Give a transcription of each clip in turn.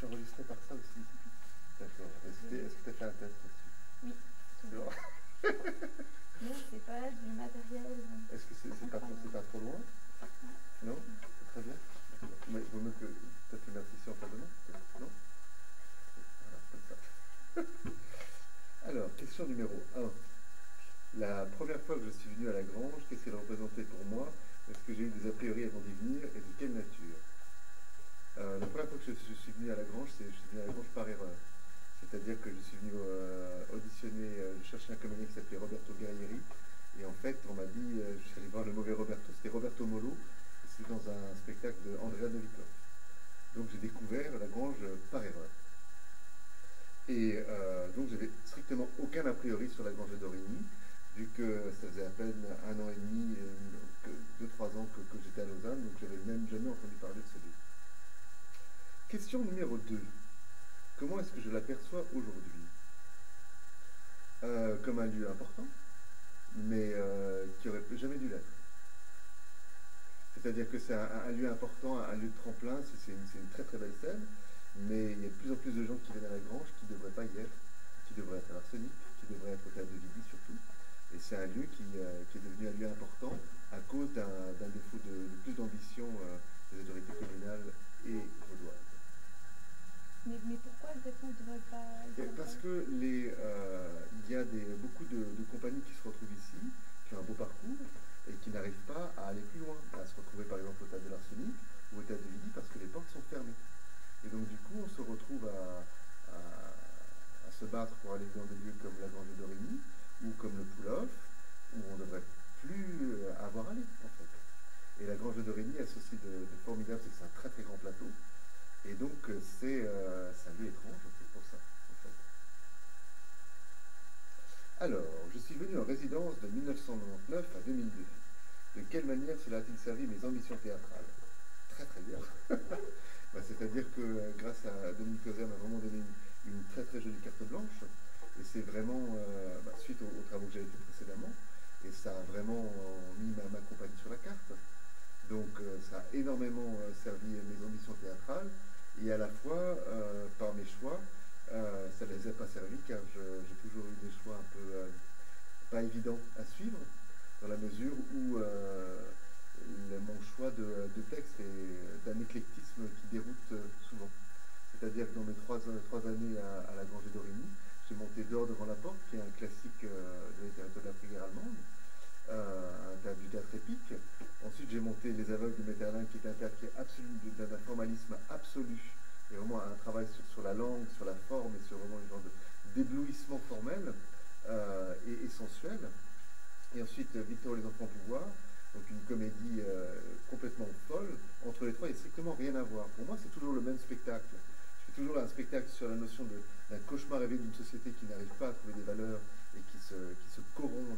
par ça aussi D'accord. Est-ce que tu as fait un test là-dessus Oui. C'est Mais c'est pas du matériel. Est-ce que c'est pas, trop loin Non Très bien. Mais il vaut mieux que peut-être le mettre ici en face de moi peut-être Non Voilà, comme ça. Alors, question numéro 1. La première fois que je suis venu à la grange, qu'est-ce qu'elle représentait pour moi? Est-ce que j'ai eu des a priori avant d'y venir? Et de quelle nature? Euh, La première fois que je, suis venu à la grange, c'est je suis venu à la grange par erreur. C'est-à-dire que je suis venu euh, auditionner, euh, je cherchais un comédien qui s'appelait Roberto Guerrieri. Et en fait, on m'a dit, euh, je suis allé voir le mauvais Roberto, c'était Roberto Molo. C'était dans un spectacle de Andrea Novikov. Donc j'ai découvert la grange par erreur. Et donc j'avais strictement aucun a priori sur la grange Dorigny, vu que ça faisait à peine un an et demi, euh, que deux, trois ans que, que j'étais à Lausanne, donc j'avais même jamais entendu parler de ce lieu. Question numéro 2. Comment est-ce que je l'aperçois aujourd'hui? Euh, Comme un lieu important, mais euh, qui aurait jamais dû l'être. C'est-à-dire que c'est un, lieu important, un lieu de tremplin, c'est c'est une, c'est une très très belle scène, mais il y a de plus en plus de gens qui viennent à la grange qui ne devraient pas y être, qui devraient être à l'Arsenic, qui devraient être au théâtre de Vidy surtout. Et c'est un lieu qui, euh, qui est devenu un lieu important à cause d'un d'un défaut de, de plus d'ambition euh, des autorités communales et vaudoises. Mais, mais pourquoi le dépôt ne devrait pas. il Et devrait Parce pas- que les, euh, il y a des, beaucoup de, de compagnies qui se retrouvent ici, qui ont un beau parcours et qui n'arrivent pas à aller plus loin, à se retrouver par exemple au théâtre de l'Arsenic ou au théâtre de Vidy parce que les portes sont fermées. Et donc du coup, on se retrouve à, à- à se battre pour aller dans des lieux comme la Grange de Dorigny ou comme le Pouloff, où on ne devrait plus euh, avoir à aller en fait. Et la Grange de Dorigny a ceci de, formidable, c'est que c'est un très très grand plateau. Et donc euh, c'est euh, c'est un lieu étrange pour ça en fait. Alors, je suis venu en résidence de 1999 à 2002. De quelle manière cela a-t-il servi mes ambitions théâtrales? Très très bien. Bah, C'est-à-dire que euh, grâce à Dominique Causet m'a vraiment donné une, très très jolie carte blanche. Et c'est vraiment bah, suite aux, aux travaux que j'avais fait précédemment. Et ça a vraiment mis ma, ma compagnie sur la carte. Donc euh, ça a énormément euh, servi mes ambitions théâtrales. Et à la fois, euh, par mes choix, ça ne les a pas servis car j'ai toujours eu des choix un peu pas évidents à suivre, dans la mesure où mon choix de, texte est d'un éclectisme qui déroute souvent. C'est-à-dire que dans mes trois, années à, la Grange Dorigny, j'ai monté Dehors devant la porte, qui est un classique euh, de la littérature de la prière allemande, euh, un théâtre du théâtre épique. Ensuite, j'ai monté Les Aveugles de Metterlin, qui est un théâtre qui est absolu, d'un formalisme absolu, et vraiment un travail sur, la langue, sur la forme, et sur vraiment une genre d'éblouissement formel euh, et, sensuel. Et ensuite, euh, Victor les enfants pouvoir, donc une comédie euh, complètement folle. Entre les trois, il n'y a strictement rien à voir. Pour moi, c'est toujours le même spectacle. Je fais toujours un spectacle sur la notion d'un cauchemar rêvé d'une société qui n'arrive pas à trouver des valeurs et qui se, corrompt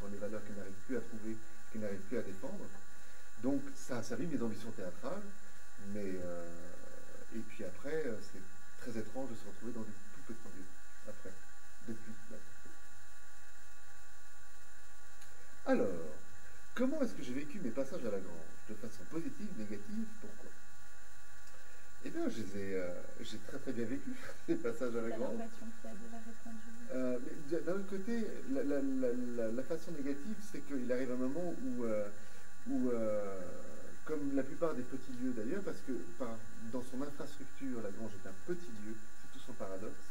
dans les valeurs qu'elle n'arrive plus à trouver, qu'elle n'arrive plus à défendre. Donc, ça a servi mes ambitions théâtrales, mais euh, et puis après, euh, c'est très étrange de se retrouver dans des tout petits lieux. Après, depuis. maintenant. Alors, comment est-ce que j'ai vécu mes passages à la grange De façon positive, négative, pourquoi? Eh bien, je les ai, euh, j'ai très très bien vécu les passages à la répondu. Euh, d'un autre côté, la, la- la- la- façon négative, c'est qu'il arrive un moment où, euh, la plupart des petits lieux d'ailleurs, parce que dans son infrastructure, la grange est un petit lieu, c'est tout son paradoxe,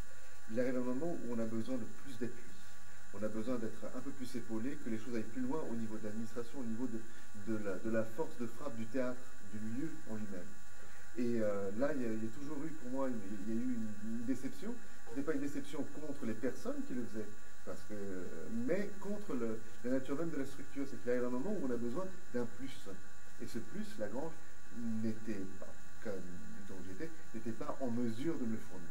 il arrive un moment où on a besoin de plus d'appui. On a besoin d'être un peu plus épaulé, que les choses aillent plus loin au niveau de l'administration, au niveau de, la, force de frappe du théâtre, du lieu en lui-même. Et euh, là, il y, a, y toujours eu pour moi, il y a eu une, déception. Ce n'est pas une déception contre les personnes qui le faisaient, parce que, mais contre la nature même de la structure. C'est qu'il arrive un moment où on a besoin d'un plus. Et ce plus, la grange n'était pas, comme du temps où j'étais, n'était pas en mesure de me le fournir.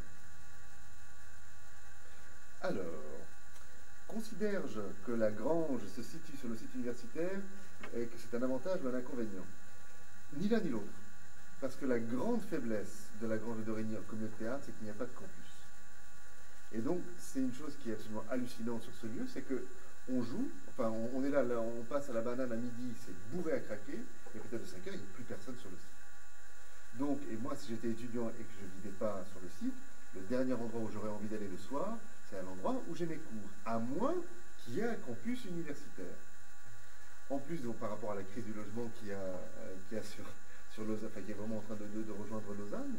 Alors, considère-je que la grange se situe sur le site universitaire et que c'est un avantage ou un inconvénient? Ni l'un ni l'autre. Parce que la grande faiblesse de la Grange de Dorigny en communauté théâtre, c'est qu'il n'y a pas de campus. Et donc, c'est une chose qui est absolument hallucinante sur ce lieu, c'est que on joue, enfin, on, est là, on passe à la banane à midi, c'est bourré à craquer, et peut-être de 5 heures, il n'y a plus personne sur le site. Donc, et moi, si j'étais étudiant et que je ne vivais pas sur le site, le dernier endroit où j'aurais envie d'aller le soir, c'est à l'endroit où j'ai mes cours, à moins qu'il y ait un campus universitaire. En plus, par rapport à la crise du logement qui a, euh, qui a sur, sur Lausanne, enfin, qui est vraiment en train de, de, rejoindre Lausanne,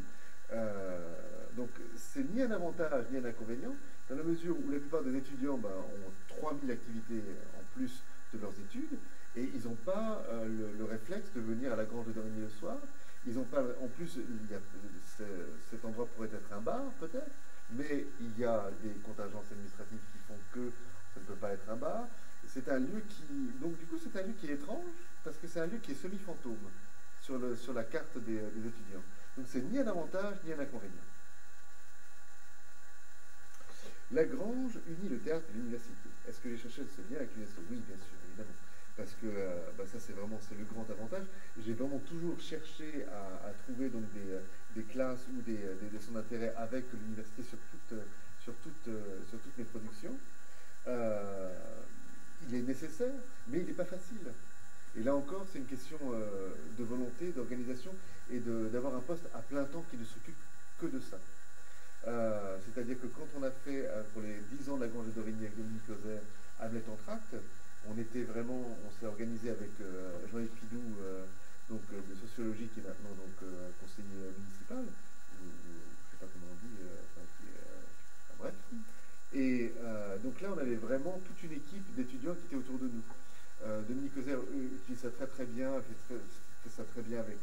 c'est ni un avantage ni un inconvénient, dans la mesure où la plupart des étudiants ben, ont 3000 activités en plus de leurs études, et ils n'ont pas euh, le, réflexe de venir à la Grange de Dorigny le soir. Ils pas, en plus, cet endroit pourrait être un bar peut-être, mais il y a des contingences administratives qui font que ça ne peut pas être un bar. C'est un lieu qui, donc du coup, c'est un lieu qui est étrange parce que c'est un lieu qui est semi-fantôme sur la carte des, des étudiants. Donc c'est ni un avantage ni un inconvénient. La Grange unit le théâtre et l'université. Est-ce que les chercheurs se lien avec l'UNESCO Oui, bien sûr, évidemment parce que euh, bah, ça c'est vraiment le grand avantage. J'ai vraiment toujours cherché à, trouver donc des, des, classes ou des, des, centres d'intérêt avec l'université sur, toutes sur, sur toutes mes productions. Euh, il est nécessaire, mais il n'est pas facile. Et là encore, c'est une question euh, de volonté, d'organisation et d'avoir un poste à plein temps qui ne s'occupe que de ça. C'est-à-dire que quand on a fait pour les 10 ans de la Grange Dorigny avec Dominique Ozer, Hamlet en tract, on était vraiment, on s'est organisé avec euh, Jean-Yves Pidou, euh, donc euh, de sociologie qui est maintenant donc conseiller municipal, ou, je ne sais pas comment on dit, enfin, bref. Et donc là, on avait vraiment toute une équipe d'étudiants qui étaient autour de nous. Dominique Ozer utilise ça très très bien, fait, fait ça très bien avec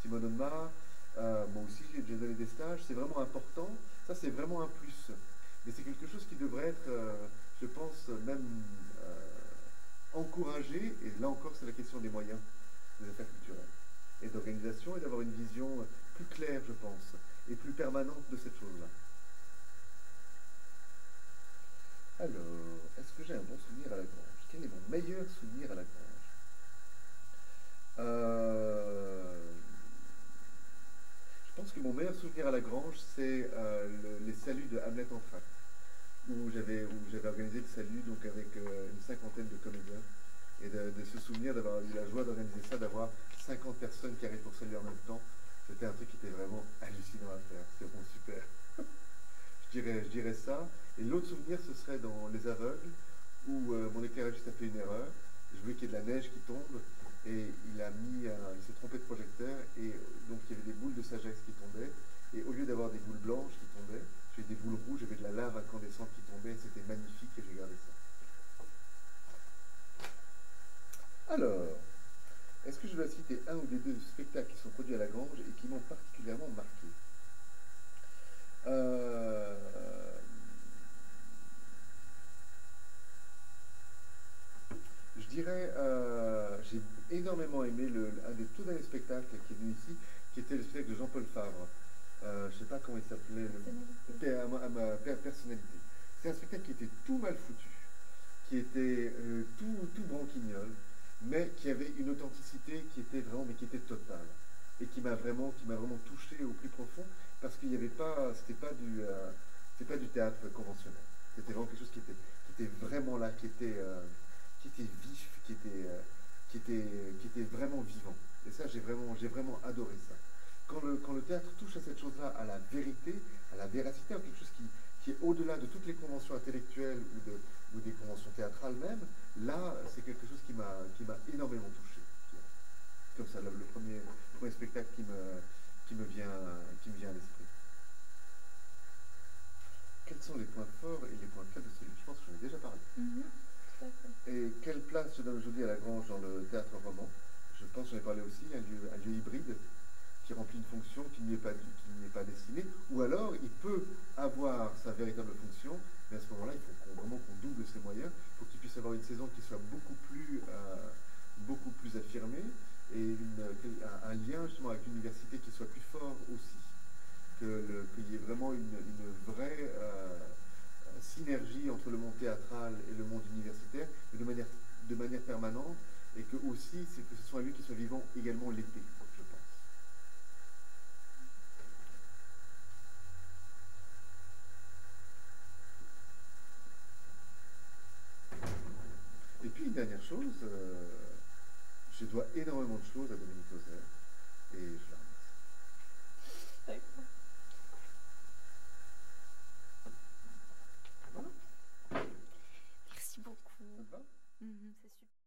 Simone Onmar. Moi aussi, j'ai déjà donné des stages. C'est vraiment important. Ça, c'est vraiment un plus. Mais c'est quelque chose qui devrait être, je pense, même encourager, et là encore c'est la question des moyens des affaires culturelles et d'organisation, et d'avoir une vision plus claire, je pense, et plus permanente de cette chose-là. Alors, est-ce que j'ai un bon souvenir à la grange? Quel est mon meilleur souvenir à la grange? Euh, Je pense que mon meilleur souvenir à la grange, c'est euh, les saluts de Hamlet en train où j'avais organisé le salut donc avec euh, une cinquantaine de comédiens et de, se souvenir d'avoir eu la joie d'organiser ça, d'avoir 50 personnes qui arrivent pour saluer en même temps. C'était un truc qui était vraiment hallucinant à faire. C'est bon, super. je, dirais, je dirais ça. Et l'autre souvenir, ce serait dans Les Aveugles, où euh, mon éclairagiste a fait une erreur. Je voulais qu'il y ait de la neige qui tombe et il a mis, il s'est trompé de projecteur et donc il y avait des boules de sagesse qui tombaient. Et au lieu d'avoir des boules blanches qui tombaient, j'ai des boules rouges, j'avais de la lave incandescente qui tombait, c'était magnifique et j'ai gardé ça. Alors, est-ce que je dois citer un ou des deux spectacles qui sont produits à la Grange et qui m'ont particulièrement marqué? Euh, Je dirais, euh, j'ai énormément aimé un des tout derniers spectacles qui est venu ici, qui était le spectacle de Jean-Paul Favre. Euh, je ne sais pas comment il s'appelait, à ma, ma personnalité. C'est un spectacle qui était tout mal foutu, qui était euh, tout, tout branquignol, mais qui avait une authenticité qui était vraiment, mais qui était totale, et qui m'a vraiment, qui m'a vraiment touché au plus profond, parce qu'il n'y avait pas, c'était pas du, euh, pas du théâtre conventionnel. C'était vraiment quelque chose qui était, qui était vraiment là, qui était, qui était vif, qui était, qui était, qui était vraiment vivant. Et ça, j'ai vraiment, j'ai vraiment adoré ça quand le, théâtre touche à cette chose-là, à la vérité, à la véracité, à quelque chose qui, est au-delà de toutes les conventions intellectuelles ou, des conventions théâtrales même, là, c'est quelque chose qui m'a énormément touché. Comme ça, le, premier, spectacle qui me, vient, à l'esprit. Quels sont les points forts et les points faibles de celui Je pense que j'en ai déjà parlé. Mm-hmm. Et quelle place je donne aujourd'hui à la Grange dans le théâtre roman? Je pense que j'en ai parlé aussi, un lieu hybride qui remplit une fonction qui n'y est, pas, pas destinée, ou alors il peut avoir sa véritable fonction, mais à ce moment-là, il faut vraiment qu'on double ses moyens, faut qu'il puisse avoir une saison qui soit beaucoup plus, euh, beaucoup plus affirmée, et un, lien justement avec l'université qui soit plus fort aussi, qu'il y ait vraiment une, vraie euh, synergie entre le monde théâtral et le monde universitaire, mais de manière, de manière permanente, et que aussi que ce soit un lieu qui soit vivant également l'été. Euh, je dois énormément de choses à Dominique Ozer et je.